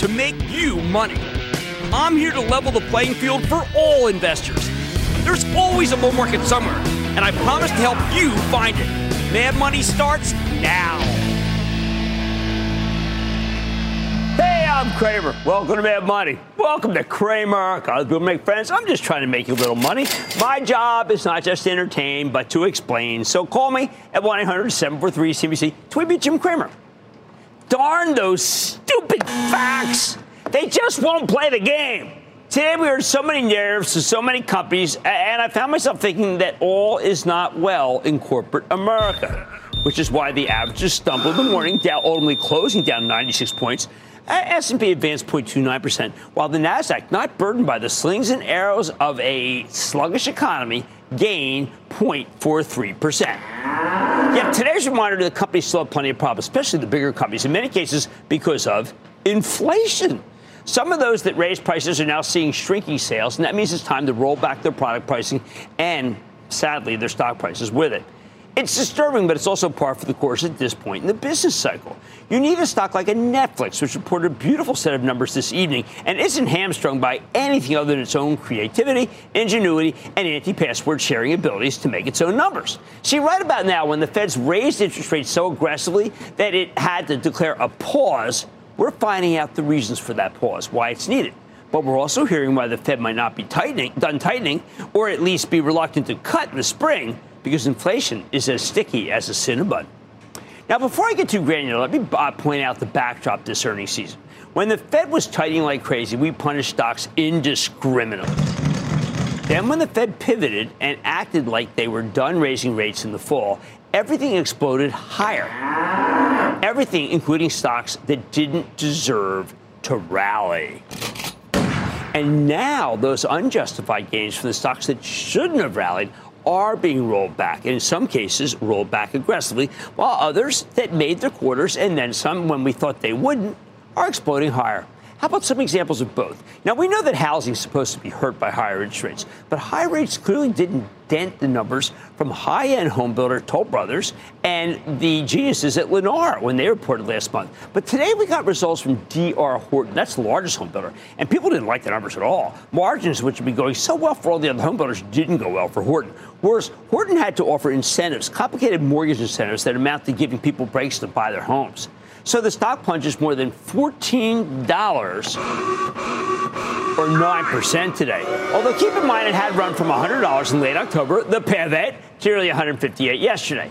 to make you money. I'm here to level the playing field for all investors. There's always a bull market somewhere, and I promise to help you find it. Mad Money starts now. Hey, I'm Cramer. Welcome to Mad Money. Welcome to Cramer. I will make friends. I'm just trying to make you a little money. My job is not just to entertain, but to explain. So call me at 1 800 743 CBC. Tweet me Jim Cramer. Darn those stupid facts. They just won't play the game. Today we heard so many narratives to so many companies, and I found myself thinking that all is not well in corporate America, which is why the averages stumbled in the morning, Dow ultimately closing down 96 points. S&P advanced 0.29%, while the Nasdaq, not burdened by the slings and arrows of a sluggish economy, gained 0.43%. Yet today's reminder that companies still have plenty of problems, especially the bigger companies, in many cases because of inflation. Some of those that raised prices are now seeing shrinking sales, and that means it's time to roll back their product pricing and, sadly, their stock prices with it. It's disturbing, but it's also par for the course at this point in the business cycle. You need a stock like a Netflix, which reported a beautiful set of numbers this evening and isn't hamstrung by anything other than its own creativity, ingenuity, and anti password sharing abilities to make its own numbers. See, right about now, when the Fed's raised interest rates so aggressively that it had to declare a pause, we're finding out the reasons for that pause, why it's needed. But we're also hearing why the Fed might not be tightening, done tightening, or at least be reluctant to cut in the spring because inflation is as sticky as a cinnamon. Now, before I get too granular, let me uh, point out the backdrop this earnings season. When the Fed was tightening like crazy, we punished stocks indiscriminately. Then, when the Fed pivoted and acted like they were done raising rates in the fall, everything exploded higher. Everything, including stocks that didn't deserve to rally. And now those unjustified gains from the stocks that shouldn't have rallied are being rolled back, and in some cases, rolled back aggressively, while others that made their quarters and then some when we thought they wouldn't are exploding higher. How about some examples of both? Now, we know that housing is supposed to be hurt by higher interest rates, but high rates clearly didn't dent the numbers from high end homebuilder Toll Brothers and the geniuses at Lennar when they reported last month. But today we got results from DR Horton. That's the largest homebuilder. And people didn't like the numbers at all. Margins, which had been going so well for all the other homebuilders, didn't go well for Horton. Worse, Horton had to offer incentives, complicated mortgage incentives that amount to giving people breaks to buy their homes. So the stock plunges more than $14 or 9% today. Although keep in mind it had run from $100 in late October, the pivot, to nearly 158 yesterday.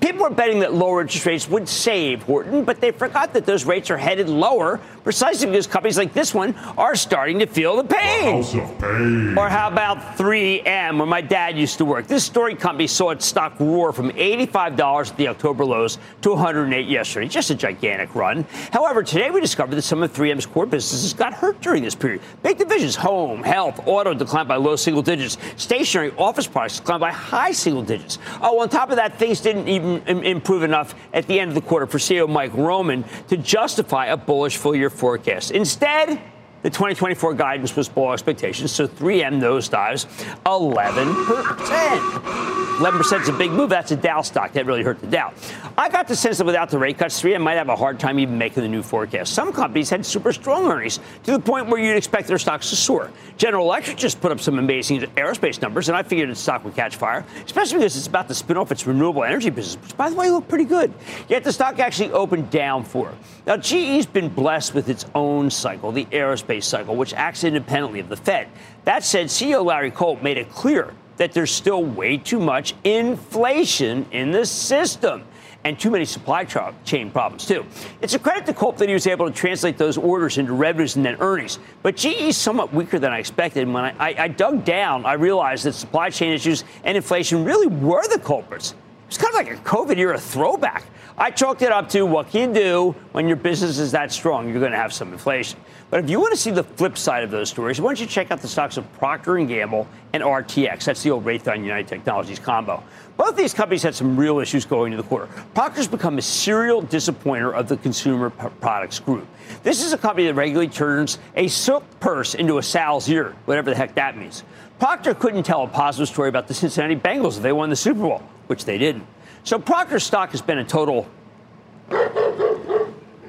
People were betting that lower interest rates would save Horton, but they forgot that those rates are headed lower precisely because companies like this one are starting to feel the pain. pain. Or how about 3M, where my dad used to work? This story company saw its stock roar from $85 at the October lows to 108 yesterday. Just a gigantic run. However, today we discovered that some of 3M's core businesses got hurt during this period. Big divisions, home, health, auto declined by low single digits. Stationary office products declined by high single digits. Oh, on top of that, things didn't even improve enough at the end of the quarter for CEO Mike Roman to justify a bullish full year forecast. Instead, the 2024 guidance was below expectations, so 3M nosedives 11%. 11% is a big move. That's a Dow stock. That really hurt the Dow. I got the sense that without the rate cuts, 3M might have a hard time even making the new forecast. Some companies had super strong earnings to the point where you'd expect their stocks to soar. General Electric just put up some amazing aerospace numbers, and I figured its stock would catch fire, especially because it's about to spin off its renewable energy business, which, by the way, looked pretty good. Yet the stock actually opened down for it. Now, GE's been blessed with its own cycle, the aerospace cycle, which acts independently of the Fed. That said, CEO Larry Culp made it clear that there's still way too much inflation in the system and too many supply chain problems, too. It's a credit to Culp that he was able to translate those orders into revenues and then earnings. But GE is somewhat weaker than I expected. And when I, I, I dug down, I realized that supply chain issues and inflation really were the culprits. It's kind of like a COVID era throwback. I chalked it up to what can you do when your business is that strong? You're going to have some inflation. But if you want to see the flip side of those stories, why don't you check out the stocks of Procter & Gamble and RTX? That's the old Raytheon United Technologies combo. Both these companies had some real issues going into the quarter. Procter's become a serial disappointer of the consumer p- products group. This is a company that regularly turns a silk purse into a sow's ear, whatever the heck that means. Procter couldn't tell a positive story about the Cincinnati Bengals if they won the Super Bowl, which they didn't. So Procter's stock has been a total.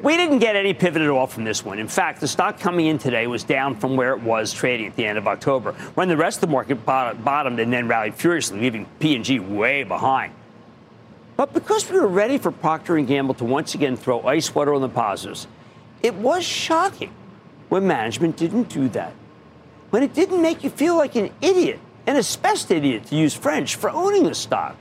We didn't get any pivot at all from this one. In fact, the stock coming in today was down from where it was trading at the end of October, when the rest of the market bottomed and then rallied furiously, leaving P&G way behind. But because we were ready for Procter & Gamble to once again throw ice water on the positives, it was shocking when management didn't do that. When it didn't make you feel like an idiot, an especially idiot to use French, for owning the stock.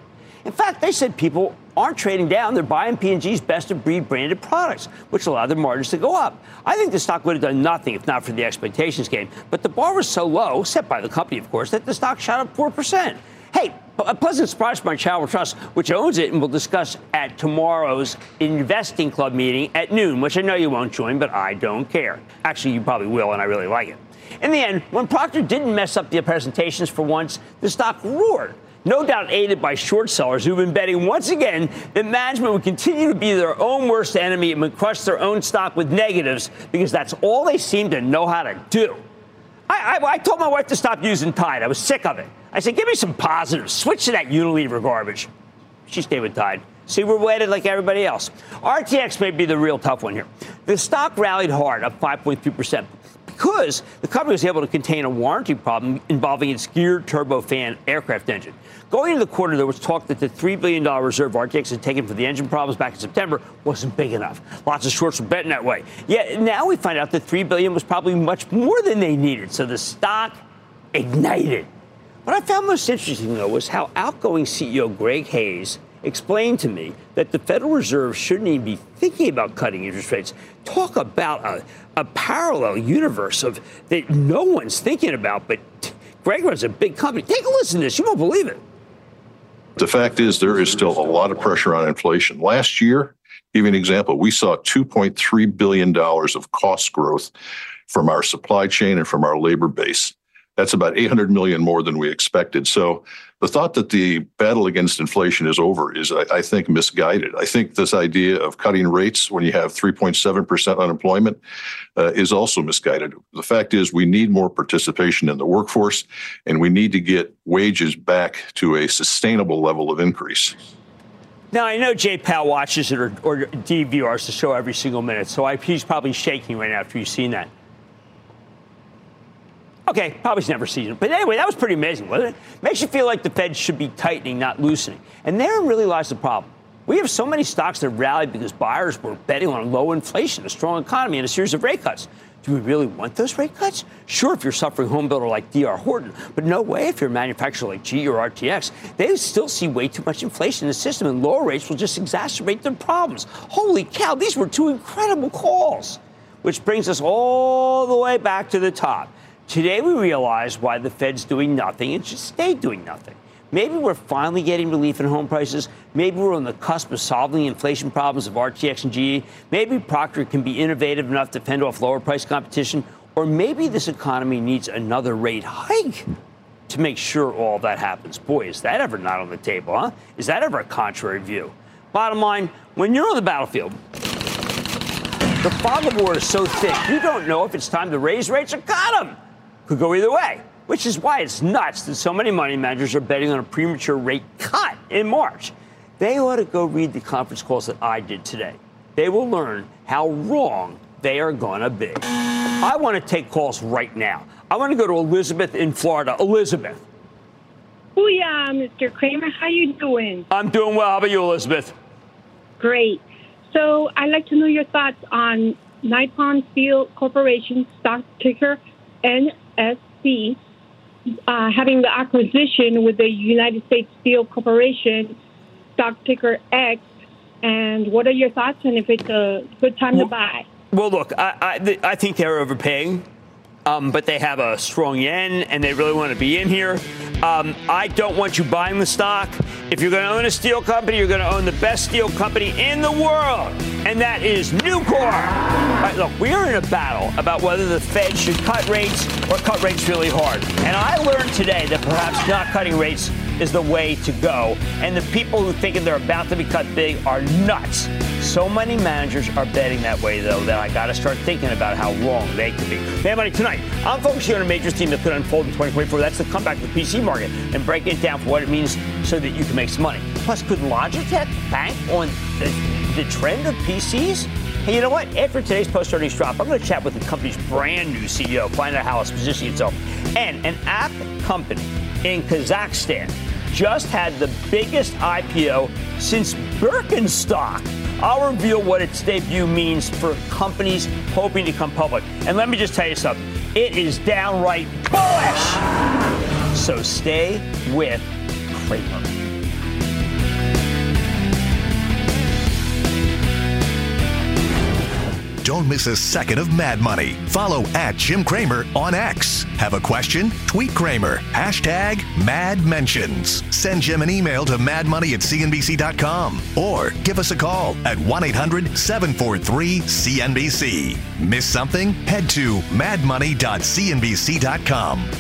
In fact, they said people aren't trading down. They're buying P&G's best of breed branded products, which allowed their margins to go up. I think the stock would have done nothing if not for the expectations game. But the bar was so low, set by the company, of course, that the stock shot up 4%. Hey, a pleasant surprise my Charitable Trust, which owns it and will discuss at tomorrow's Investing Club meeting at noon, which I know you won't join, but I don't care. Actually, you probably will, and I really like it. In the end, when Procter didn't mess up the presentations for once, the stock roared no doubt aided by short sellers who've been betting once again that management would continue to be their own worst enemy and would crush their own stock with negatives because that's all they seem to know how to do. I, I, I told my wife to stop using Tide. I was sick of it. I said, give me some positives. Switch to that Unilever garbage. She stayed with Tide. See, we're weighted like everybody else. RTX may be the real tough one here. The stock rallied hard, up 5.3% because the company was able to contain a warranty problem involving its geared turbofan aircraft engine. Going into the quarter, there was talk that the $3 billion reserve RTX had taken for the engine problems back in September wasn't big enough. Lots of shorts were betting that way. Yet now we find out that 3 billion was probably much more than they needed. So the stock ignited. What I found most interesting, though, was how outgoing CEO Greg Hayes explained to me that the Federal Reserve shouldn't even be thinking about cutting interest rates. Talk about a, a parallel universe of that no one's thinking about, but Greg runs a big company. Take a listen to this. You won't believe it. The fact is, there is still a lot of pressure on inflation. Last year, give you an example, we saw $2.3 billion of cost growth from our supply chain and from our labor base. That's about 800 million more than we expected. So the thought that the battle against inflation is over is, I, I think, misguided. I think this idea of cutting rates when you have 3.7% unemployment uh, is also misguided. The fact is, we need more participation in the workforce, and we need to get wages back to a sustainable level of increase. Now, I know Jay Powell watches it or, or DVRs the show every single minute, so I, he's probably shaking right now after you've seen that. Okay, probably never seen it. But anyway, that was pretty amazing, wasn't it? Makes you feel like the Fed should be tightening, not loosening. And therein really lies the problem. We have so many stocks that rallied because buyers were betting on low inflation, a strong economy, and a series of rate cuts. Do we really want those rate cuts? Sure, if you're suffering home builder like DR Horton, but no way if you're a manufacturer like GE or RTX. They still see way too much inflation in the system, and lower rates will just exacerbate their problems. Holy cow, these were two incredible calls. Which brings us all the way back to the top. Today we realize why the Fed's doing nothing and should stay doing nothing. Maybe we're finally getting relief in home prices. Maybe we're on the cusp of solving inflation problems of RTX and GE. Maybe Procter can be innovative enough to fend off lower price competition. Or maybe this economy needs another rate hike to make sure all that happens. Boy, is that ever not on the table, huh? Is that ever a contrary view? Bottom line, when you're on the battlefield, the fog of war is so thick, you don't know if it's time to raise rates or cut them could go either way, which is why it's nuts that so many money managers are betting on a premature rate cut in March. They ought to go read the conference calls that I did today. They will learn how wrong they are going to be. I want to take calls right now. I want to go to Elizabeth in Florida. Elizabeth. Oh yeah, Mr. Cramer. How you doing? I'm doing well. How about you, Elizabeth? Great. So I'd like to know your thoughts on Nippon Steel Corporation, stock ticker NSC, uh, having the acquisition with the United States Steel Corporation, stock ticker X. And what are your thoughts and if it's a good time well, to buy? Well, look, I, I, I think they're overpaying um, but they have a strong yen and they really want to be in here. Um, I don't want you buying the stock. If you're going to own a steel company, you're going to own the best steel company in the world, and that is Nucor. Look, we are in a battle about whether the Fed should cut rates or cut rates really hard. And I learned today that perhaps not cutting rates is the way to go. And the people who think they're about to be cut big are nuts. So many managers are betting that way, though, that I got to start thinking about how wrong they could be. Hey, buddy, tonight, I'm focusing on a major theme that could unfold in 2024. That's the comeback of the PC market and breaking it down for what it means so that you can make some money. Plus, could Logitech bank on the, the trend of PCs? Hey, you know what? After today's post earnings drop, I'm going to chat with the company's brand new CEO, find out how it's positioning itself, and an app company in Kazakhstan just had the biggest IPO since Birkenstock. I'll reveal what its debut means for companies hoping to come public. And let me just tell you something it is downright bullish. So stay with Cramer. Don't miss a second of Mad Money. Follow at Jim Cramer on X. Have a question? Tweet Cramer. Hashtag Mad Mentions. Send Jim an email to madmoney at cnbc.com or give us a call at 1 800 743 CNBC. Miss something? Head to madmoney.cnbc.com.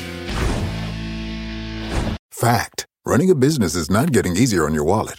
Fact Running a business is not getting easier on your wallet.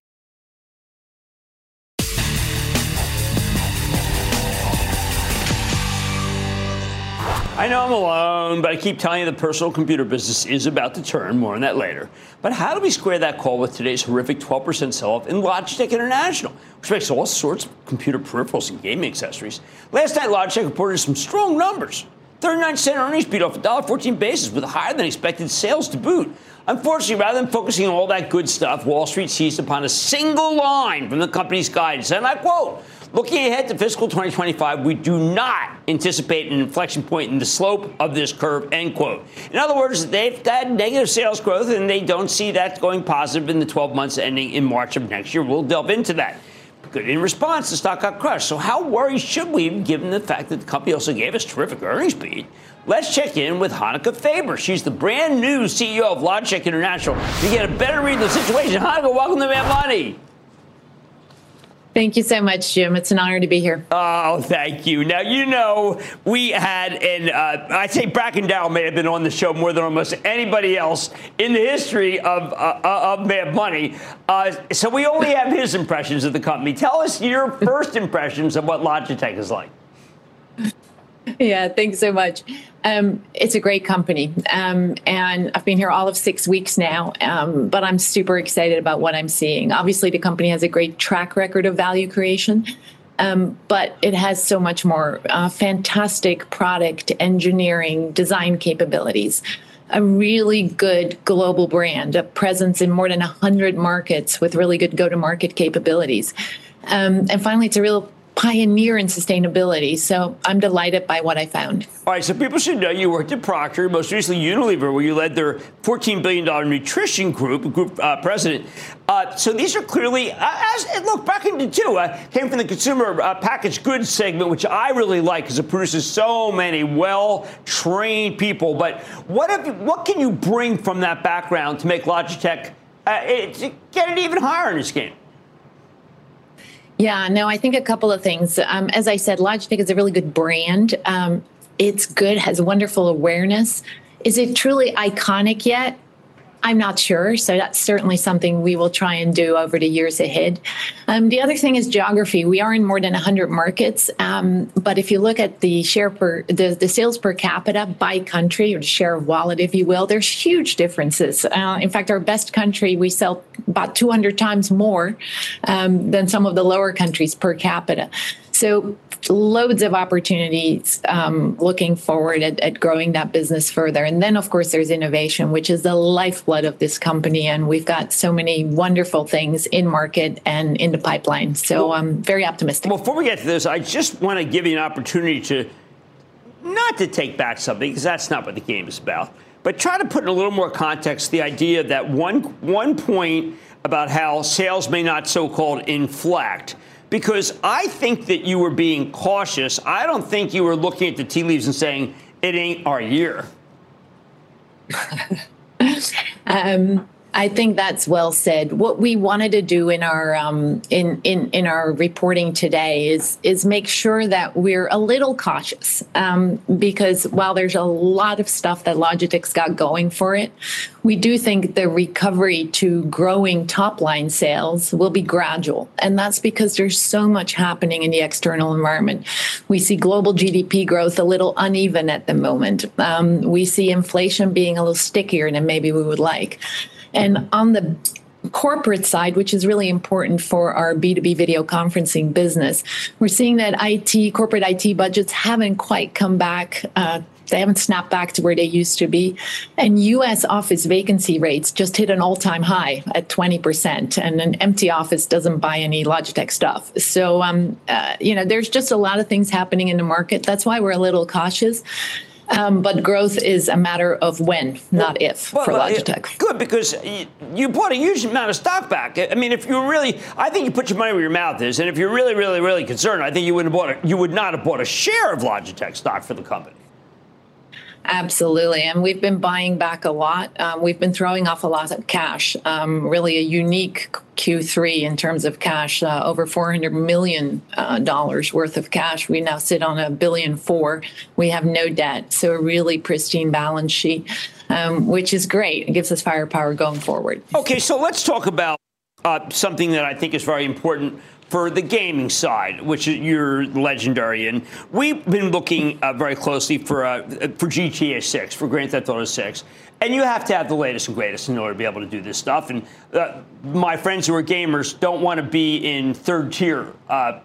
I know I'm alone, but I keep telling you the personal computer business is about to turn. More on that later. But how do we square that call with today's horrific 12% sell off in Logitech International, which makes all sorts of computer peripherals and gaming accessories? Last night, Logitech reported some strong numbers. 39 cent earnings beat off a $1.14 basis with higher than expected sales to boot. Unfortunately, rather than focusing on all that good stuff, Wall Street seized upon a single line from the company's guidance, and I quote, Looking ahead to fiscal 2025, we do not anticipate an inflection point in the slope of this curve, end quote. In other words, they've had negative sales growth and they don't see that going positive in the 12 months ending in March of next year. We'll delve into that. Good. In response, the stock got crushed. So, how worried should we be given the fact that the company also gave us terrific earnings beat? Let's check in with Hanneke Faber. She's the brand new CEO of Logitech International to get a better read of the situation. Hanneke, welcome to Mad Money. Thank you so much, Jim. It's an honor to be here. Oh, thank you. Now, you know, we had, and uh, I'd say Bracken Darrell may have been on the show more than almost anybody else in the history of, uh, uh of Mad Money. Uh, so we only have his impressions of the company. Tell us your first impressions of what Logitech is like. Yeah, thanks so much. Um, it's a great company. Um, and I've been here all of six weeks now, um, but I'm super excited about what I'm seeing. Obviously, the company has a great track record of value creation. Um, but it has so much more uh, fantastic product engineering design capabilities a really good global brand a presence in more than 100 markets with really good go-to-market capabilities um, and finally it's a real pioneer in sustainability. So I'm delighted by what I found. All right, so people should know you worked at Procter, most recently Unilever, where you led their $14 billion nutrition group, group uh, president. Uh, so these are clearly, uh, as look, Bracken did too, uh, came from the consumer uh, packaged goods segment, which I really like because it produces so many well trained people. But what, you, what can you bring from that background to make Logitech uh, it, get it even higher in this game? Yeah, no, I think a couple of things. Um, as I said, Logitech is a really good brand. Um, it's good, has wonderful awareness. Is it truly iconic yet? I'm not sure. So that's certainly something we will try and do over the years ahead. Um, the other thing is geography. We are in more than 100 markets, um, but if you look at the share per the, the sales per capita by country or the share of wallet, if you will, there's huge differences. Uh, in fact, our best country we sell about 200 times more um, than some of the lower countries per capita. So loads of opportunities um, looking forward at, at, growing that business further. And then, of course, there's innovation, which is the lifeblood of this company. And we've got so many wonderful things in market and in the pipeline. So well, I'm very optimistic. Before we get to this, I just want to give you an opportunity to not to take back something, because that's not what the game is about, but try to put in a little more context the idea that one, one point about how sales may not so called inflect because I think that you were being cautious. I don't think you were looking at the tea leaves and saying, it ain't our year. um, I think that's well said. What we wanted to do in our um, in in in our reporting today is is make sure that we're a little cautious um, because while there's a lot of stuff that Logitech's got going for it, we do think the recovery to growing top line sales will be gradual, and that's because there's so much happening in the external environment. We see global GDP growth a little uneven at the moment. Um, we see inflation being a little stickier than maybe we would like. And on the corporate side, which is really important for our B2B video conferencing business, we're seeing that IT, corporate IT budgets haven't quite come back. Uh, they haven't snapped back to where they used to be. And US office vacancy rates just hit an all time high at 20%. And an empty office doesn't buy any Logitech stuff. So, um, uh, you know, there's just a lot of things happening in the market. That's why we're a little cautious. Um, but growth is a matter of when, not well, if, well, for Logitech. Good, because you bought a huge amount of stock back. I mean, if you really, I think you put your money where your mouth is, and if you're really, really, really concerned, I think you would have bought a, you would not have bought a share of Logitech stock for the company. Absolutely. And we've been buying back a lot. Um, we've been throwing off a lot of cash, um, really a unique Q3 in terms of cash, uh, over $400 million uh, worth of cash. We now sit on a billion four. We have no debt. So a really pristine balance sheet, um, which is great. It gives us firepower going forward. Okay, so let's talk about uh, something that I think is very important for the gaming side, which you're legendary in. We've been looking uh, very closely for uh, for GTA 6, for Grand Theft Auto 6. And you have to have the latest and greatest in order to be able to do this stuff. And uh, my friends who are gamers don't want to be in third tier uh,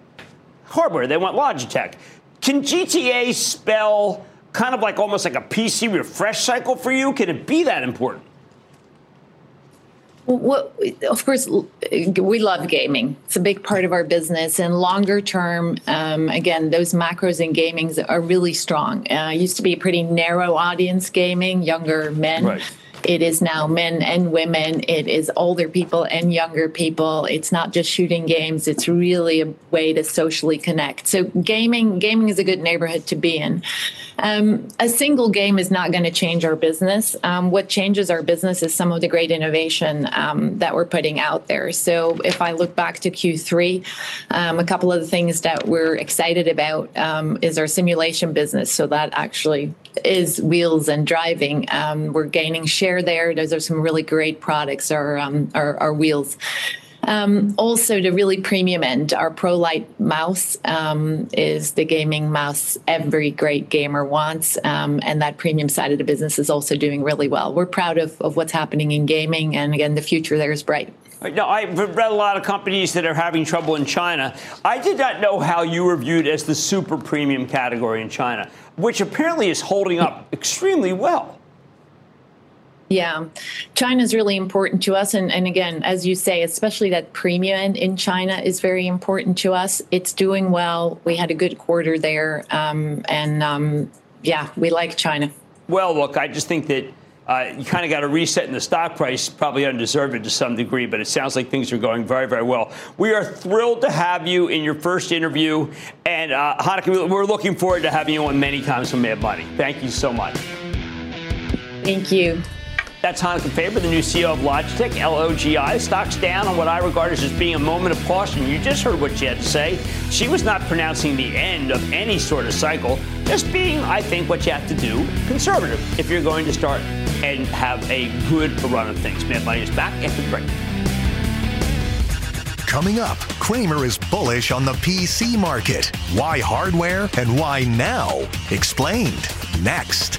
hardware. They want Logitech. Can GTA spell kind of like almost like a PC refresh cycle for you? Can it be that important? Well, of course, we love gaming. It's a big part of our business. And longer term, um, again, those macros in gaming are really strong. Uh, used to be a pretty narrow audience gaming, younger men. Right. It is now men and women. It is older people and younger people. It's not just shooting games. It's really a way to socially connect. So gaming, gaming is a good neighborhood to be in. Um, a single game is not going to change our business. Um, what changes our business is some of the great innovation um, that we're putting out there. So if I look back to Q3, um, a couple of the things that we're excited about um, is our simulation business. So that actually is wheels and driving. Um, we're gaining share there. Those are some really great products. Our our, our wheels. Um, also, the really premium end, our ProLite mouse um, is the gaming mouse every great gamer wants. Um, and that premium side of the business is also doing really well. We're proud of, of what's happening in gaming. And again, the future there is bright. Now, I've read a lot of companies that are having trouble in China. I did not know how you were viewed as the super premium category in China, which apparently is holding up extremely well. Yeah, China is really important to us. And, and again, as you say, especially that premium in China is very important to us. It's doing well. We had a good quarter there. Um, and um, yeah, we like China. Well, look, I just think that uh, you kind of got a reset in the stock price, probably undeserved to some degree, but it sounds like things are going very, very well. We are thrilled to have you in your first interview. And uh, Hanneke, we're looking forward to having you on many times from Mad Money. Thank you so much. Thank you. That's Hanneke Faber, the new CEO of Logitech, LOGI. Stocks down on what I regard as just being a moment of caution. You just heard what she had to say. She was not pronouncing the end of any sort of cycle, just being, I think, what you have to do, conservative, if you're going to start and have a good run of things. Mad Money is back after the break. Coming up, Cramer is bullish on the PC market. Why hardware and why now? Explained next.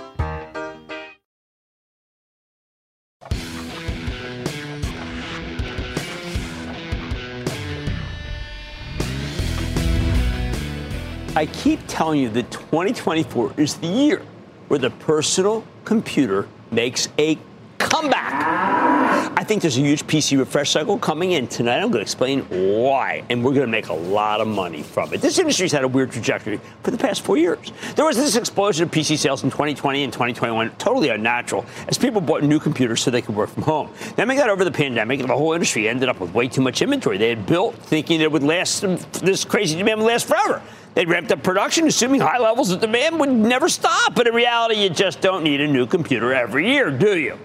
I keep telling you that 2024 is the year where the personal computer makes a comeback. I think there's a huge PC refresh cycle coming in tonight. I'm going to explain why, and we're going to make a lot of money from it. This industry's had a weird trajectory for the past four years. There was this explosion of PC sales in 2020 and 2021, totally unnatural, as people bought new computers so they could work from home. Then we got over the pandemic, and the whole industry ended up with way too much inventory. They had built thinking it would last, this crazy demand would last forever. They ramped up production, assuming high levels of demand would never stop. But in reality, you just don't need a new computer every year, do you?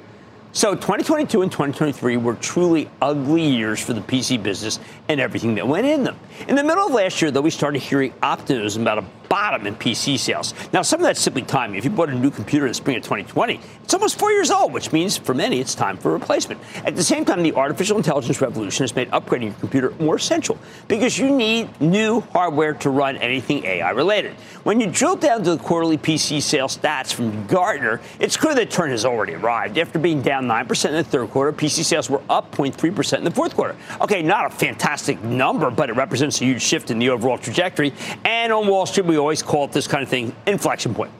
So 2022 and 2023 were truly ugly years for the PC business and everything that went in them. In the middle of last year, though, we started hearing optimism about a bottom in PC sales. Now, some of that's simply timing. If you bought a new computer in the spring of 2020, it's almost four years old, which means for many it's time for replacement. At the same time, the artificial intelligence revolution has made upgrading your computer more essential because you need new hardware to run anything AI related. When you drill down to the quarterly PC sales stats from Gartner, it's clear that turn has already arrived. After being down 9% in the third quarter, PC sales were up 0.3% in the fourth quarter. Okay, not a fantastic number, but it represents a huge shift in the overall trajectory. And on Wall Street, we always call it this kind of thing inflection point.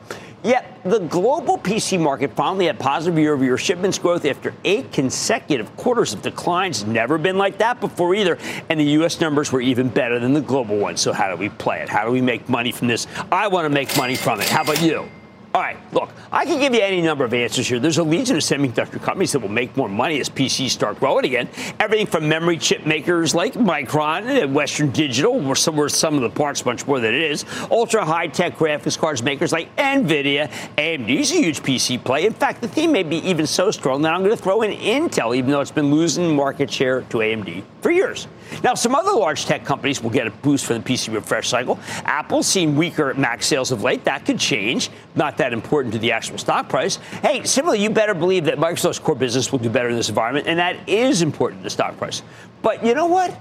Yet the global PC market finally had positive year over year shipments growth after eight consecutive quarters of declines. Never been like that before either. And the U.S. numbers were even better than the global ones. So, how do we play it? How do we make money from this? I want to make money from it. How about you? All right, look, I can give you any number of answers here. There's a legion of semiconductor companies that will make more money as PCs start growing again. Everything from memory chip makers like Micron and Western Digital, where some, where some of the parts much more than it is. Ultra high tech graphics cards makers like Nvidia. AMD's a huge PC play. In fact, the theme may be even so strong that I'm going to throw in Intel, even though it's been losing market share to AMD for years. Now, some other large tech companies will get a boost from the PC refresh cycle. Apple's seen weaker Mac sales of late. That could change. Not that important to the actual stock price. Hey, similarly, you better believe that Microsoft's core business will do better in this environment, and that is important to the stock price. But you know what?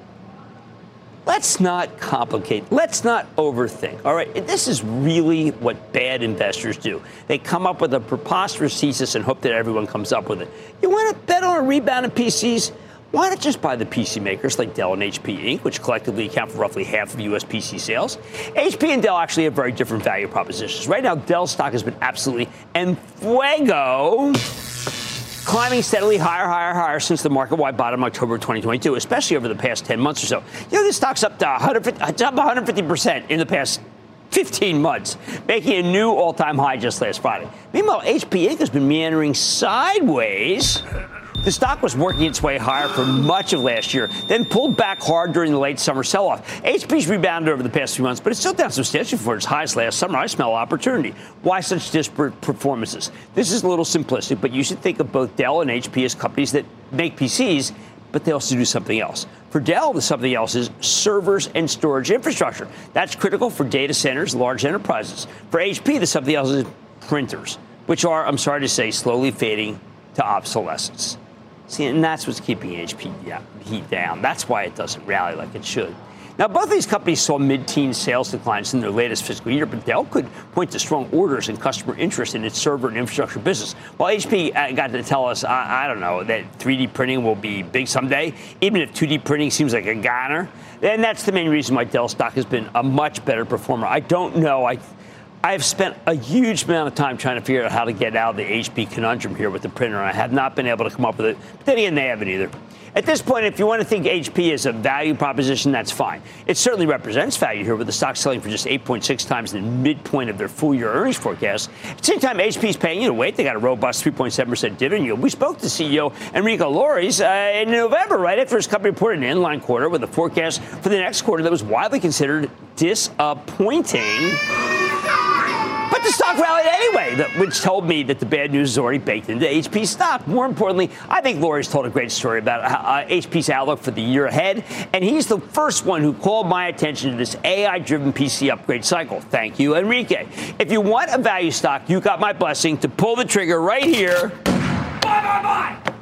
Let's not complicate. Let's not overthink. All right, this is really what bad investors do. They come up with a preposterous thesis and hope that everyone comes up with it. You want to bet on a rebound in PCs? Why not just buy the PC makers like Dell and HP Inc., which collectively account for roughly half of U.S. PC sales? HP and Dell actually have very different value propositions. Right now, Dell stock has been absolutely en fuego climbing steadily higher, higher, higher since the market-wide bottom October 2022, especially over the past 10 months or so. You know, this stock's up to 150, it's up 150% in the past 15 months, making a new all-time high just last Friday. Meanwhile, HP Inc. has been meandering sideways the stock was working its way higher for much of last year, then pulled back hard during the late summer sell off. HP's rebounded over the past few months, but it's still down substantially from its highs last summer. I smell opportunity. Why such disparate performances? This is a little simplistic, but you should think of both Dell and HP as companies that make PCs, but they also do something else. For Dell, the something else is servers and storage infrastructure. That's critical for data centers, large enterprises. For HP, the something else is printers, which are, I'm sorry to say, slowly fading to obsolescence. See, and that's what's keeping HP heat down. That's why it doesn't rally like it should. Now, both these companies saw mid-teen sales declines in their latest fiscal year, but Dell could point to strong orders and customer interest in its server and infrastructure business. While HP uh, got to tell us, I, I don't know, that 3D printing will be big someday, even if 2D printing seems like a goner, then that's the main reason why Dell stock has been a much better performer. I don't know. I I have spent a huge amount of time trying to figure out how to get out of the HP conundrum here with the printer. and I have not been able to come up with it. But then again, they haven't either. At this point, if you want to think HP is a value proposition, that's fine. It certainly represents value here with the stock selling for just 8.6 times the midpoint of their full year earnings forecast. At the same time, HP is paying you to wait. They got a robust 3.7% dividend yield. We spoke to CEO Enrique Lores uh, in November, right after his company reported an inline quarter with a forecast for the next quarter that was widely considered disappointing. The stock rallied anyway, which told me that the bad news is already baked into HP stock. More importantly, I think Lores told a great story about uh, HP's outlook for the year ahead, and he's the first one who called my attention to this AI-driven PC upgrade cycle. Thank you, Enrique. If you want a value stock, you got my blessing to pull the trigger right here. Bye, bye, bye.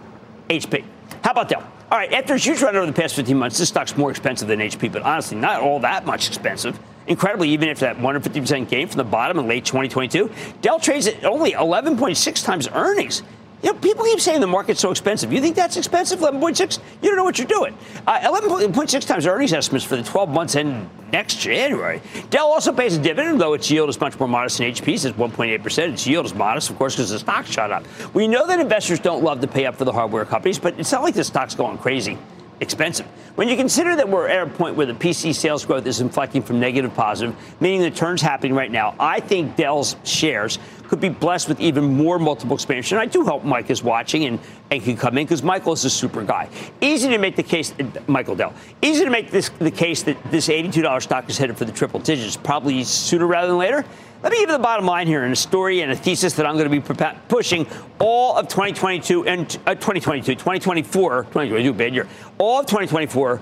HP. How about that? All right, after a huge run over the past 15 months, this stock's more expensive than HP, but honestly, not all that much expensive. Incredibly, even after that 150% gain from the bottom in late 2022, Dell trades at only 11.6 times earnings. You know, people keep saying the market's so expensive. You think that's expensive? 11.6? You don't know what you're doing. Uh, 11.6 times earnings estimates for the 12 months end next January. Dell also pays a dividend, though its yield is much more modest than HP's at 1.8%. Its yield is modest, of course, because the stock shot up. We know that investors don't love to pay up for the hardware companies, but it's not like the stock's going crazy expensive. When you consider that we're at a point where the PC sales growth is inflecting from negative to positive, meaning the turn's happening right now, I think Dell's shares could be blessed with even more multiple expansion. I do hope Mike is watching and, and can come in because Michael is a super guy. Easy to make the case, uh, Michael Dell, easy to make this the case that this $82 stock is headed for the triple digits, probably sooner rather than later. Let me give you the bottom line here in a story and a thesis that I'm going to be pushing all of 2022 and uh, 2022, 2024, 2022, bad year, all of 2024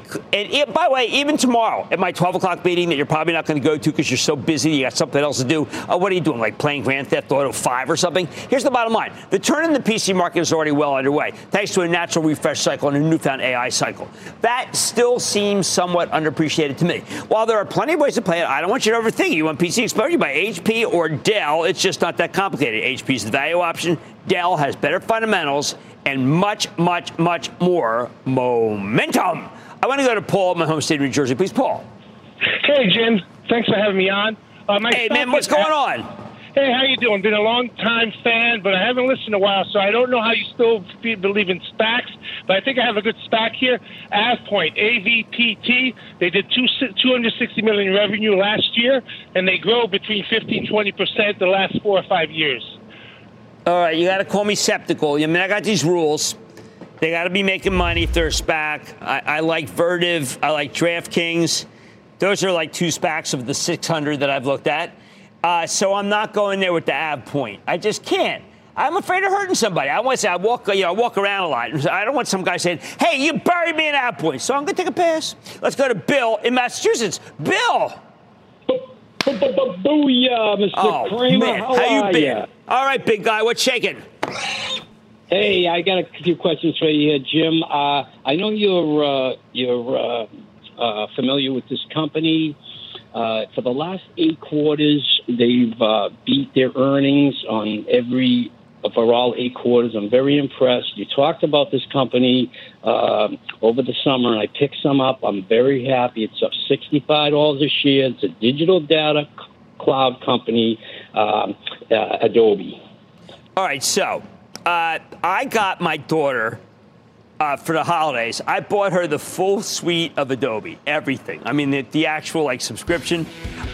and it, by the way, even tomorrow at my 12 o'clock meeting that you're probably not going to go to because you're so busy, you got something else to do. Uh, what are you doing, like playing Grand Theft Auto 5 or something? Here's the bottom line the turn in the PC market is already well underway, thanks to a natural refresh cycle and a newfound AI cycle. That still seems somewhat underappreciated to me. While there are plenty of ways to play it, I don't want you to overthink it. You want PC exposure, you buy HP or Dell. It's just not that complicated. HP is the value option, Dell has better fundamentals and much, much, much more momentum. I want to go to Paul, my home state of New Jersey. Please, Paul. Hey, Jim. Thanks for having me on. Uh, hey, man, what's going on? Hey, how you doing? Been a long time fan, but I haven't listened in a while, so I don't know how you still believe in SPACs. But I think I have a good SPAC here. AvePoint, AVPT. They did two, 260 million in revenue last year, and they grow between 15 20 percent the last four or five years. All right, you got to call me skeptical. I mean, I got these rules. They got to be making money if they're a SPAC. I, I like Vertiv. I like DraftKings. Those are like two SPACs of the 600 that I've looked at. Uh, so I'm not going there with the AvePoint. I just can't. I'm afraid of hurting somebody. I want to say I walk, you know, I walk around a lot. I don't want some guy saying, "Hey, you buried me in AvePoint." So I'm going to take a pass. Let's go to Bill in Massachusetts. Bill. Booyah, Mr. Oh, Cramer. Man. How, How you been? All right, big guy. What's shaking? Hey, I got a few questions for you, here, Jim. Uh, I know you're uh, you're uh, uh familiar with this company. Uh, for the last eight quarters, they've uh, beat their earnings on every for all eight quarters. I'm very impressed. You talked about this company over the summer, and I picked some up. I'm very happy. It's up $65 a share. It's a digital data cloud company, uh, Adobe. All right, so uh, I got my daughter uh, for the holidays. I bought her the full suite of Adobe, everything. I mean, the, the actual like subscription.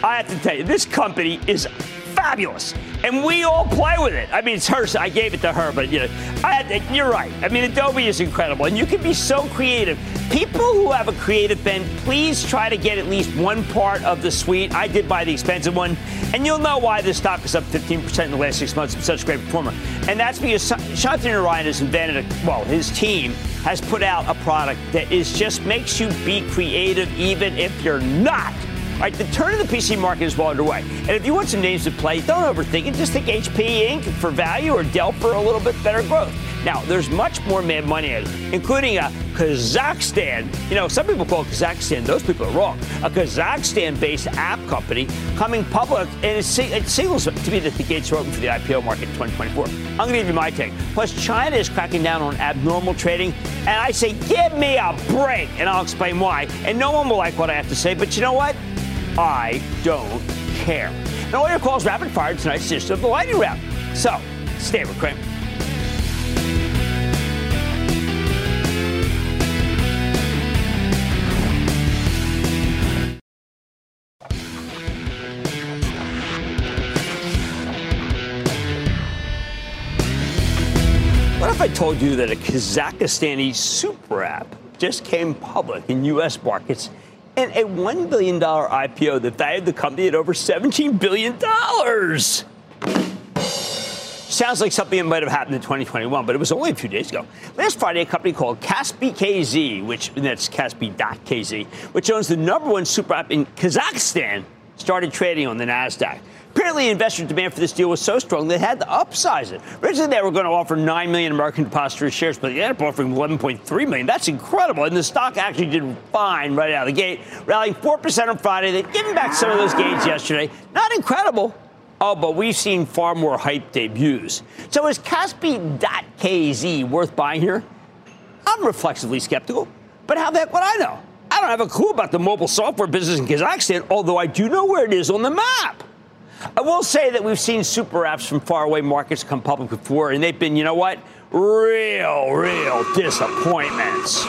I have to tell you, this company is fabulous. And we all play with it. I mean, it's hers. I gave it to her, but you know, I, you're right. I mean, Adobe is incredible, and you can be so creative. People who have a creative bent, please try to get at least one part of the suite. I did buy the expensive one, and you'll know why this stock is up 15% in the last six months. It's such a great performer, and that's because Shantanu Narayan has invented. A, well, his team has put out a product that is just makes you be creative, even if you're not all right, the turn of the PC market is well underway. And if you want some names to play, don't overthink it. Just think HP Inc. for value or Dell for a little bit better growth. Now, there's much more mad money in it, including a Kazakhstan. You know, some people call Kazakhstan. Those people are wrong. A Kazakhstan-based app company coming public, and it, signals to me that the gates are open for the IPO market in 2024. I'm going to give you my take. Plus, China is cracking down on abnormal trading, and I say, give me a break, and I'll explain why. And no one will like what I have to say, but you know what? I don't care. Now, all your calls rapid fire tonight's edition of the Lightning Round. So, stay with Cramer. What if I told you that a Kazakhstani super app just came public in U.S. markets and a $1 billion IPO that valued the company at over $17 billion. Sounds like something that might have happened in 2021, but it was only a few days ago. Last Friday, a company called Kaspi KZ, which that's Kaspi.kz, which owns the number one super app in Kazakhstan, started trading on the NASDAQ. Apparently, investor demand for this deal was so strong they had to upsize it. Originally, they were going to offer 9 million American depository shares, but they ended up offering 11.3 million. That's incredible. And the stock actually did fine right out of the gate, rallying 4% on Friday. They've given back some of those gains yesterday. Not incredible. Oh, but we've seen far more hype debuts. So is Kaspi.kz worth buying here? I'm reflexively skeptical. But how the heck would I know? I don't have a clue about the mobile software business in Kazakhstan, although I do know where it is on the map. I will say that we've seen super apps from faraway markets come public before, and they've been, you know what? Real, real disappointments.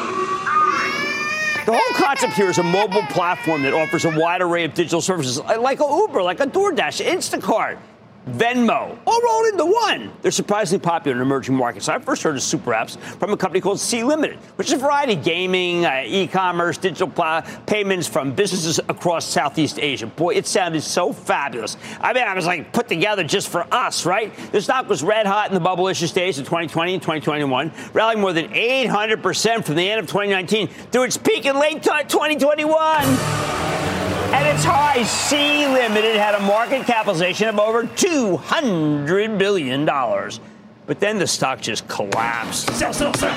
The whole concept here is a mobile platform that offers a wide array of digital services, like a Uber, like a DoorDash, Instacart. Venmo, all rolled into one. They're surprisingly popular in emerging markets. I first heard of super apps from a company called Sea Limited, which is a variety of gaming, uh, e-commerce, digital pl- payments from businesses across Southeast Asia. Boy, it sounded so fabulous. I mean, I was like put together just for us, right? The stock was red hot in the bubble issue stage of 2020 and 2021, rallying more than 800% from the end of 2019 through its peak in late 2021. At its high, Sea Limited had a market capitalization of over $200 billion. But then the stock just collapsed. Sell, sell, sell.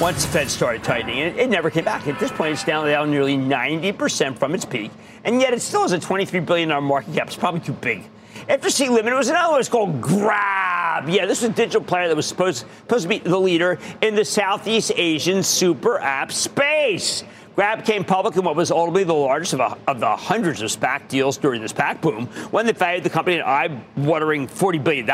Once the Fed started tightening, it, it never came back. At this point, it's down, down nearly 90% from its peak, and yet it still has a $23 billion market cap. It's probably too big. After Sea Limited was another one. It's called Grab. Yeah, this was a digital player that was supposed, supposed to be the leader in the Southeast Asian super app space. Grab came public in what was ultimately the largest of, a, of the hundreds of SPAC deals during this SPAC boom when they valued the company at eye-watering $40 billion.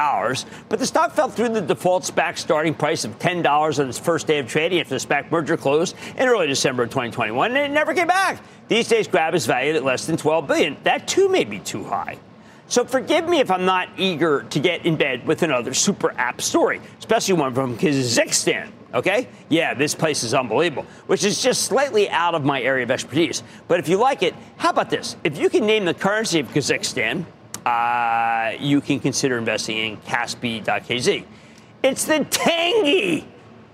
But the stock fell through the default SPAC starting price of $10 on its first day of trading after the SPAC merger closed in early December of 2021, and it never came back. These days, Grab is valued at less than 12 billion. That, too, may be too high. So forgive me if I'm not eager to get in bed with another super app story, especially one from Kazakhstan. Okay? Yeah, this place is unbelievable, which is just slightly out of my area of expertise. But if you like it, how about this? If you can name the currency of Kazakhstan, uh, you can consider investing in Kaspi.kz. It's the Tangy.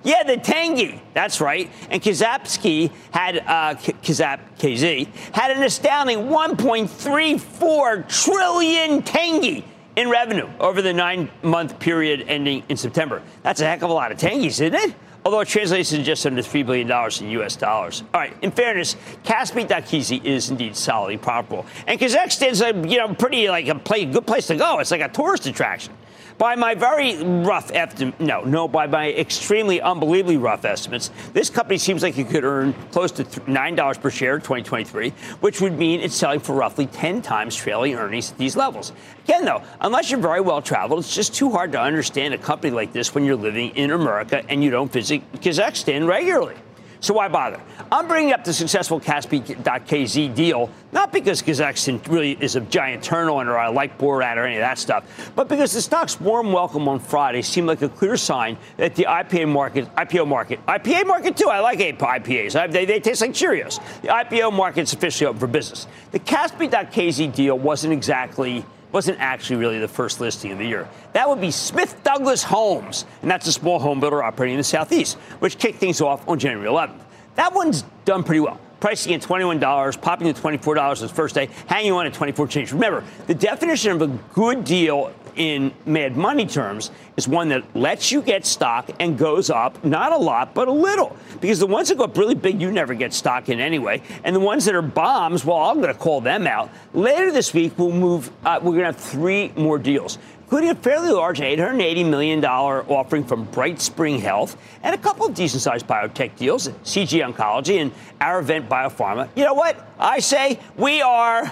Yeah, the Tangy. That's right. And Kazapsky had, uh, Kazap KZ, had an astounding 1.34 trillion Tangy in revenue over the nine month period ending in September. That's a heck of a lot of Tangies, isn't it? Although it translates to just under $3 billion in U.S. dollars. All right, in fairness, Kaspi.kz is indeed solidly profitable. And Kazakhstan's a, you know, pretty, like, a play, good place to go. It's like a tourist attraction. By my very rough estimate, no, no, by my extremely unbelievably rough estimates, this company seems like it could earn close to $9 per share in 2023, which would mean it's selling for roughly 10 times trailing earnings at these levels. Again, though, unless you're very well traveled, it's just too hard to understand a company like this when you're living in America and you don't visit Kazakhstan regularly. So why bother? I'm bringing up the successful Kaspi.kz deal, not because Kazakhstan really is a giant terminal or I like Borat or any of that stuff, but because the stock's warm welcome on Friday seemed like a clear sign that the IPO market, IPO market, IPA market too, I like IPAs. They, they taste like Cheerios. The IPO market's officially open for business. The Kaspi.kz deal wasn't exactly wasn't actually really the first listing of the year. That would be Smith Douglas Homes, and that's a small home builder operating in the Southeast, which kicked things off on January 11th. That one's done pretty well. Pricing at $21, popping to $24 on its first day, hanging on at 24 change. Remember, the definition of a good deal in mad money terms is one that lets you get stock and goes up, not a lot, but a little. Because the ones that go up really big, you never get stock in anyway. And the ones that are bombs, well, I'm going to call them out. Later this week, we'll move, uh, we're going to have three more deals including a fairly large $880 million offering from BrightSpring Health and a couple of decent sized biotech deals, CG Oncology and ArriVent Biopharma. You know what? I say we are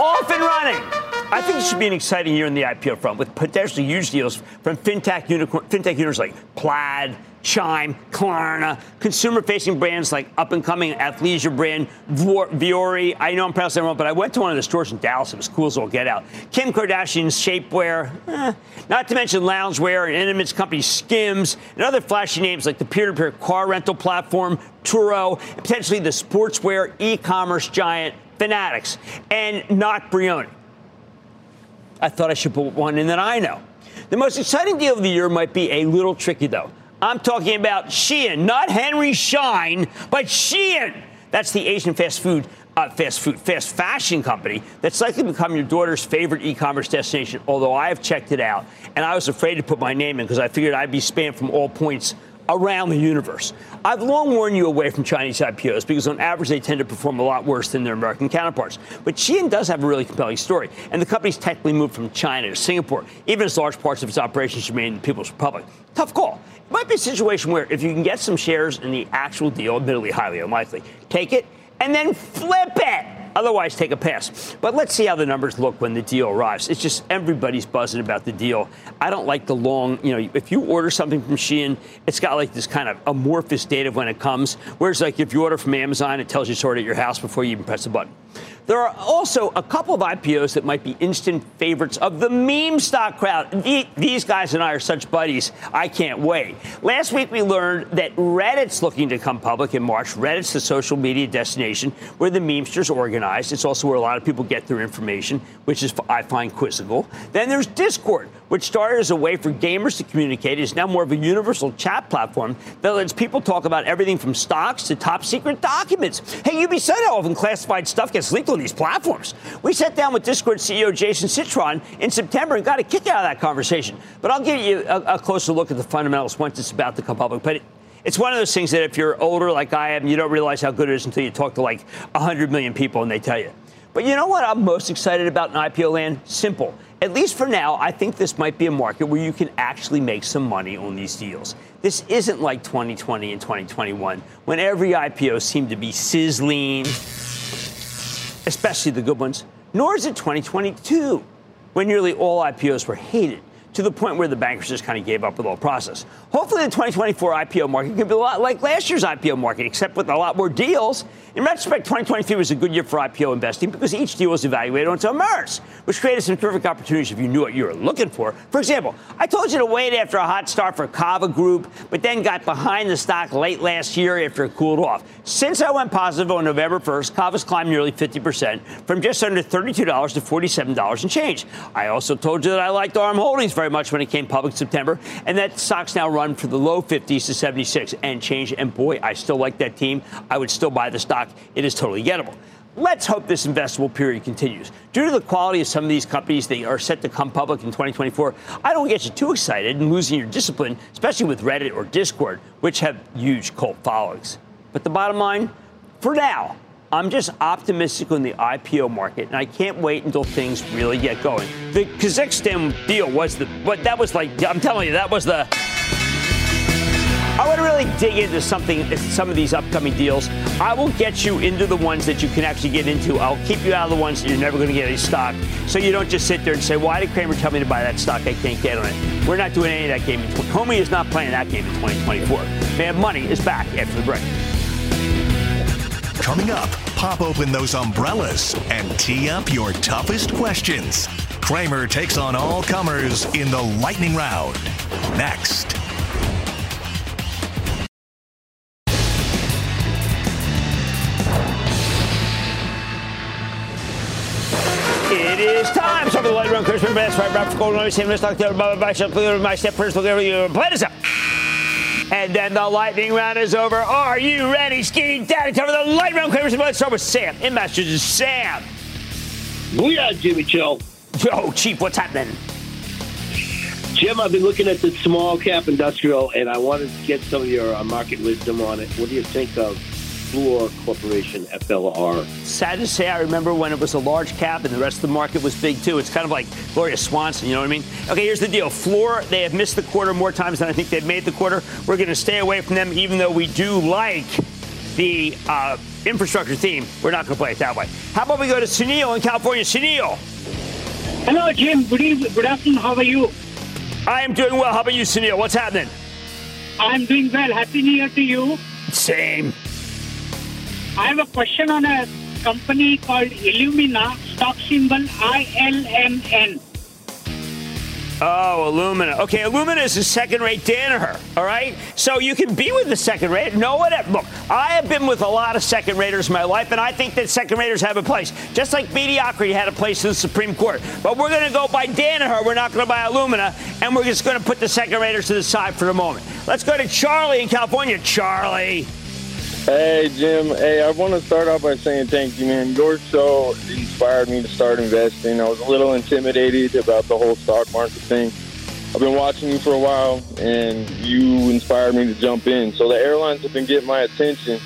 off and running. I think it should be an exciting year in the IPO front with potentially huge deals from fintech, unicorn, fintech unicorns like Plaid, Chime, Klarna, consumer facing brands like up and coming athleisure brand Vuori. I know I'm pronouncing that wrong, but I went to one of the stores in Dallas. It was cool as all get out. Kim Kardashian's shapewear, eh, not to mention loungewear and intimates company Skims, and other flashy names like the peer to peer car rental platform Turo, and potentially the sportswear e commerce giant Fanatics, and not Brioni. I thought I should put one in that I know. The most exciting deal of the year might be a little tricky, though. I'm talking about Shein, not Henry Schein, but Shein. That's the Asian fast food, uh, fast food, fast fashion company that's likely to become your daughter's favorite e-commerce destination. Although I have checked it out, and I was afraid to put my name in because I figured I'd be spammed from all points around the universe. I've long warned you away from Chinese IPOs because on average they tend to perform a lot worse than their American counterparts. But Shein does have a really compelling story, and the company's technically moved from China to Singapore, even as large parts of its operations remain in the People's Republic. Tough call. It might be a situation where if you can get some shares in the actual deal, admittedly highly unlikely, take it and then flip it. Otherwise, take a pass. But let's see how the numbers look when the deal arrives. It's just everybody's buzzing about the deal. I don't like the long, you know, if you order something from Shein, it's got like this kind of amorphous date of when it comes. Whereas, like, if you order from Amazon, it tells you sort of at your house before you even press the button. There are also a couple of IPOs that might be instant favorites of the meme stock crowd. These guys and I are such buddies. I can't wait. Last week we learned that Reddit's looking to come public in March. Reddit's the social media destination where the memesters organize. It's also where a lot of people get their information, which is I find quizzical. Then there's Discord, which started as a way for gamers to communicate, is now more of a universal chat platform that lets people talk about everything from stocks to top secret documents. Hey, you'd be sad how often classified stuff gets leaked on these platforms. We sat down with Discord CEO Jason Citron in September and got a kick out of that conversation. But I'll give you a, a closer look at the fundamentals once it's about to come public. But it, it's one of those things that if you're older like I am, you don't realize how good it is until you talk to like 100 million people and they tell you. But you know what I'm most excited about in IPO land? Simple. At least for now, I think this might be a market where you can actually make some money on these deals. This isn't like 2020 and 2021 when every IPO seemed to be sizzling especially the good ones, nor is it 2022, when nearly all IPOs were hated to the point where the bankers just kind of gave up with the whole process. Hopefully, the 2024 IPO market can be a lot like last year's IPO market, except with a lot more deals. In retrospect, 2023 was a good year for IPO investing because each deal was evaluated on its own merits, which created some terrific opportunities if you knew what you were looking for. For example, I told you to wait after a hot start for CAVA Group, but then got behind the stock late last year after it cooled off. Since I went positive on November 1st, CAVA's climbed nearly 50% from just under $32 to $47 and change. I also told you that I liked ARM Holdings very much when it came public in September, and that stock's now run for the low 50s to 76 and change. And boy, I still like that team. I would still buy the stock. It is totally gettable. Let's hope this investable period continues. Due to the quality of some of these companies that are set to come public in 2024, I don't get you too excited and losing your discipline, especially with Reddit or Discord, which have huge cult followings. But the bottom line, for now, I'm just optimistic on the IPO market, and I can't wait until things really get going. The Kazakhstan deal was the, but that was like. I'm telling you, that was the. I want to really dig into something, some of these upcoming deals. I will get you into the ones that you can actually get into. I'll keep you out of the ones that you're never going to get any stock. So you don't just sit there and say, why did Cramer tell me to buy that stock? I can't get on it. We're not doing any of that game. Comey is not playing that game in 2024. Mad Money is back after the break. Coming up, pop open those umbrellas and tee up your toughest questions. Cramer takes on all comers in the lightning round. Next. It is time. Some of the lightning round. Chris Best, right? Ralph Golden, same list, Dr. my step, my step first, look over you. Play this up. And then the lightning round is over. Are you ready, Ski Daddy? Time for the lightning round. Let's start with Sam in Massachusetts. Sam. Booyah, Jimmy Chill. Yo, Chief, what's happening? Jim, I've been looking at the small cap industrial, and I wanted to get some of your uh, market wisdom on it. What do you think of Fluor Corporation, FLR? Sad to say, I remember when it was a large cap and the rest of the market was big too. It's kind of like Gloria Swanson, you know what I mean? Okay, here's the deal. Fluor, they have missed the quarter more times than I think they've made the quarter. We're going to stay away from them, even though we do like the uh, infrastructure theme. We're not going to play it that way. How about we go to Sunil in California? Sunil. Hello, Jim. Good evening. Good afternoon. How are you? I am doing well. How about you, Sunil? What's happening? I'm doing well. Happy New Year to you. Same. I have a question on a company called Illumina, stock symbol ILMN. Oh, Illumina. Okay, Illumina is a second-rate Danaher. All right, so you can be with the second-rate. No one. Look, I have been with a lot of second-raters in my life, and I think that second-raters have a place, just like mediocrity had a place in the Supreme Court. But we're going to go by Danaher. We're not going to buy Illumina, and we're just going to put the second-raters to the side for the moment. Let's go to Charlie in California. Charlie. Hey, Jim. Hey, I want to start off by saying thank you, man. Your show inspired me to start investing. I was a little intimidated about the whole stock market thing. I've been watching you for a while, and you inspired me to jump in. So the airlines have been getting my attention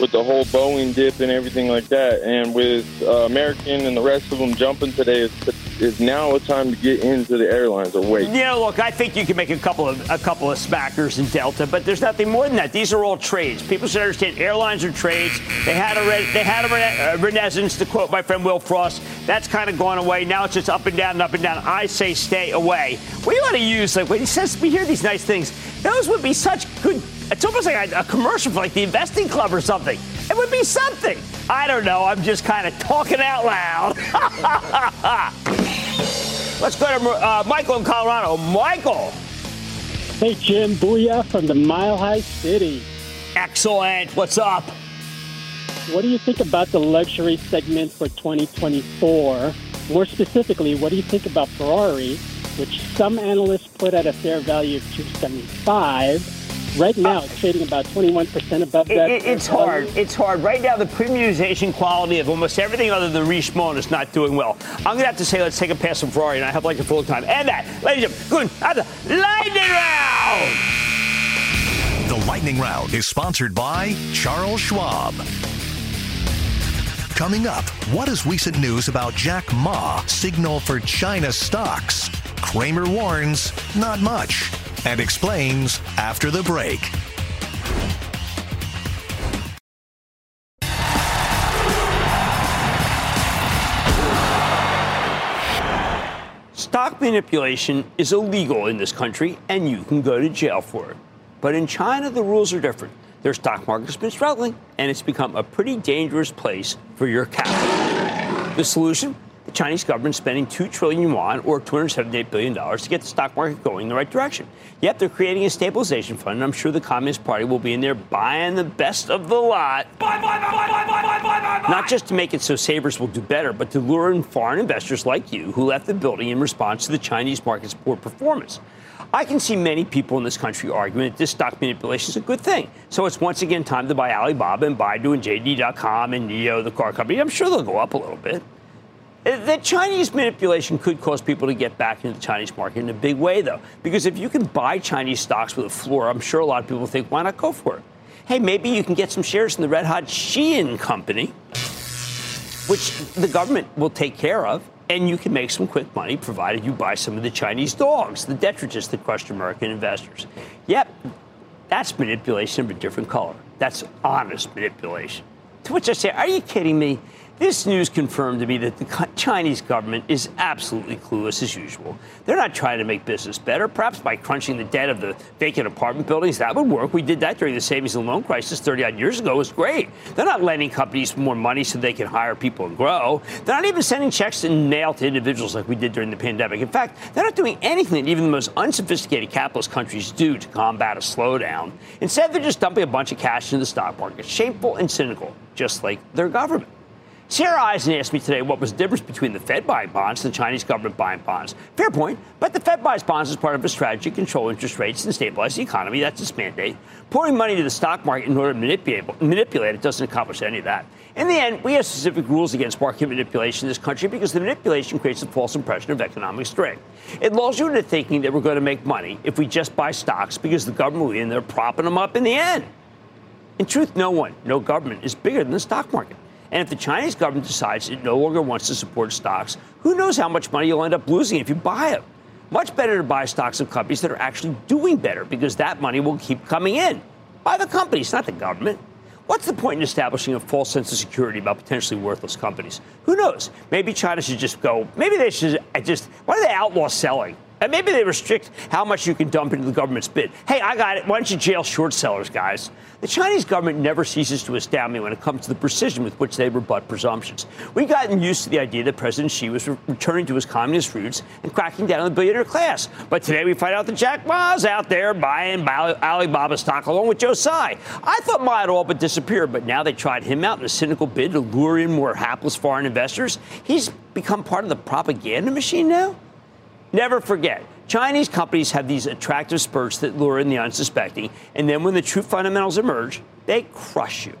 with the whole Boeing dip and everything like that. And with uh, American and the rest of them jumping today, it's, it's now a time to get into the airlines or wait. Yeah, look, I think you can make a couple of a couple of smackers in Delta, but there's nothing more than that. These are all trades. People should understand airlines are trades. They had a re- they had a, re- a renaissance, to quote my friend Will Frost. That's kind of gone away. Now it's just up and down and up and down. I say stay away. We ought to use like when he says we hear these nice things. Those would be such good it's almost like a, a, commercial for like the investing club or something. It would be something. I don't know. I'm just kind of talking out loud. Let's go to uh, Michael in Colorado. Michael. Hey, Jim. Booyah from the Mile High City. Excellent. What's up? What do you think about the luxury segment for 2024? More specifically, what do you think about Ferrari, which some analysts put at a fair value of 275? Right now, it's trading about 21% above that. It, it, it's hard. It's hard. Right now, the premiumization quality of almost everything other than Richemont is not doing well. I'm going to have to say, let's take a pass on Ferrari, and I have like a full time. And that, ladies and gentlemen, good. The lightning round. The lightning round is sponsored by Charles Schwab. Coming up, what does recent news about Jack Ma signal for China stocks? Cramer warns, not much and explains after the break. Stock manipulation is illegal in this country, and you can go to jail for it. But in China, the rules are different. Their stock market's been struggling, and it's become a pretty dangerous place for your capital. The solution? Chinese government spending 2 trillion yuan or $278 billion to get the stock market going in the right direction. Yep, they're creating a stabilization fund, and I'm sure the Communist Party will be in there buying the best of the lot. Buy, buy, buy, buy, buy, buy, buy, buy, buy, buy! Not just to make it so savers will do better, but to lure in foreign investors like you who left the building in response to the Chinese market's poor performance. I can see many people in this country arguing that this stock manipulation is a good thing. So it's once again time to buy Alibaba and Baidu and JD.com and NIO, the car company. I'm sure they'll go up a little bit. The Chinese manipulation could cause people to get back into the Chinese market in a big way, though, because if you can buy Chinese stocks with a floor, I'm sure a lot of people think, why not go for it? Hey, maybe you can get some shares in the red hot Shein company. which the government will take care of. And you can make some quick money provided you buy some of the Chinese dogs, the detritus that crushed American investors. Yep, that's manipulation of a different color. That's honest manipulation. To which I say, are you kidding me? This news confirmed to me that the Chinese government is absolutely clueless as usual. They're not trying to make business better, perhaps by crunching the debt of the vacant apartment buildings. That would work. We did that during the savings and loan crisis 30 odd years ago. It was great. They're not lending companies more money so they can hire people and grow. They're not even sending checks in mail to individuals like we did during the pandemic. In fact, they're not doing anything that even the most unsophisticated capitalist countries do to combat a slowdown. Instead, they're just dumping a bunch of cash into the stock market. Shameful and cynical, just like their government. Sarah Eisen asked me today what was the difference between the Fed buying bonds and the Chinese government buying bonds. Fair point, but the Fed buys bonds as part of a strategy to control interest rates and stabilize the economy. That's its mandate. Pouring money to the stock market in order to manipulate, manipulate it doesn't accomplish any of that. In the end, we have specific rules against market manipulation in this country because the manipulation creates a false impression of economic strength. It lulls you into thinking that we're going to make money if we just buy stocks because the government will be in there propping them up in the end. In truth, no one, no government is bigger than the stock market. And if the Chinese government decides it no longer wants to support stocks, who knows how much money you'll end up losing if you buy them? Much better to buy stocks of companies that are actually doing better because that money will keep coming in by the companies, not the government. What's the point in establishing a false sense of security about potentially worthless companies? Who knows? Maybe China should just go, maybe they should just, why do they outlaw selling? And maybe they restrict how much you can dump into the government's bid. Hey, I got it. Why don't you jail short sellers, guys? The Chinese government never ceases to astound me when it comes to the precision with which they rebut presumptions. We've gotten used to the idea that President Xi was re- returning to his communist roots and cracking down on the billionaire class. But today we find out that Jack Ma's out there buying Alibaba stock along with Joe Tsai. I thought Ma had all but disappeared, but now they tried him out in a cynical bid to lure in more hapless foreign investors. He's become part of the propaganda machine now? Never forget, Chinese companies have these attractive spurts that lure in the unsuspecting, and then when the true fundamentals emerge, they crush you.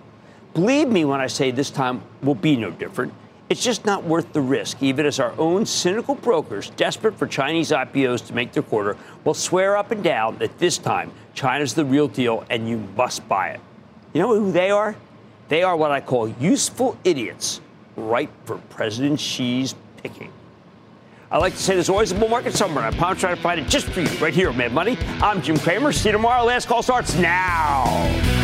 Believe me when I say this time will be no different. It's just not worth the risk, even as our own cynical brokers, desperate for Chinese IPOs to make their quarter, will swear up and down that this time China's the real deal and you must buy it. You know who they are? They are what I call useful idiots, ripe for President Xi's picking. I like to say there's always a bull market somewhere. I'm to try to find it just for you right here Mad Money. I'm Jim Cramer. See you tomorrow. Last call starts now.